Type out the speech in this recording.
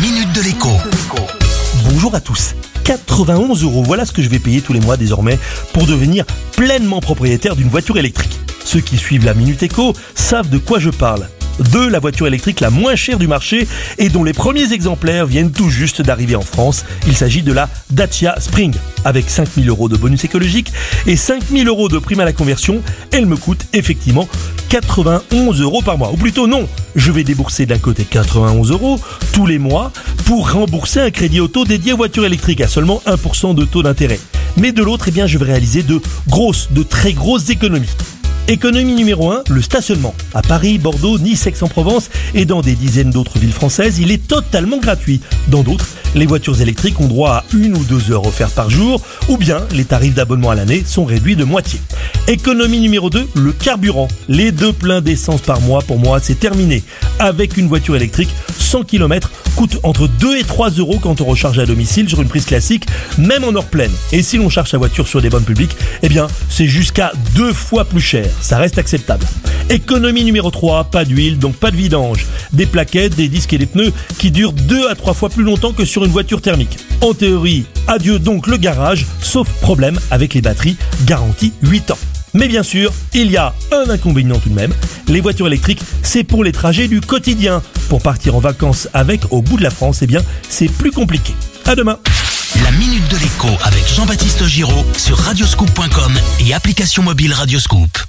minute de l'écho. Bonjour à tous. 91 euros, voilà ce que je vais payer tous les mois désormais pour devenir pleinement propriétaire d'une voiture électrique. Ceux qui suivent la Minute Éco savent de quoi je parle de la voiture électrique la moins chère du marché et dont les premiers exemplaires viennent tout juste d'arriver en France. Il s'agit de la Dacia Spring. Avec 5000 euros de bonus écologique et 5000 euros de prime à la conversion, elle me coûte effectivement 91 euros par mois. Ou plutôt non, je vais débourser d'un côté 91 euros tous les mois pour rembourser un crédit auto dédié aux voitures électriques à seulement 1% de taux d'intérêt. Mais de l'autre, eh bien, je vais réaliser de grosses, de très grosses économies. Économie numéro 1, le stationnement. À Paris, Bordeaux, Nice, Aix-en-Provence et dans des dizaines d'autres villes françaises, il est totalement gratuit. Dans d'autres, les voitures électriques ont droit à une ou deux heures offertes par jour, ou bien les tarifs d'abonnement à l'année sont réduits de moitié. Économie numéro 2, le carburant. Les deux pleins d'essence par mois, pour moi, c'est terminé. Avec une voiture électrique, 100 km coûte entre 2 et 3 euros quand on recharge à domicile sur une prise classique, même en heure pleine. Et si l'on charge sa voiture sur des bonnes publiques, eh c'est jusqu'à deux fois plus cher. Ça reste acceptable. Économie numéro 3, pas d'huile, donc pas de vidange. Des plaquettes, des disques et des pneus qui durent 2 à 3 fois plus longtemps que sur une voiture thermique. En théorie, adieu donc le garage, sauf problème avec les batteries, garantie 8 ans. Mais bien sûr, il y a un inconvénient tout de même. Les voitures électriques, c'est pour les trajets du quotidien. Pour partir en vacances avec au bout de la France, eh bien, c'est plus compliqué. À demain. La minute de l'écho avec Jean-Baptiste Giraud sur radioscoop.com et application mobile Radioscoop.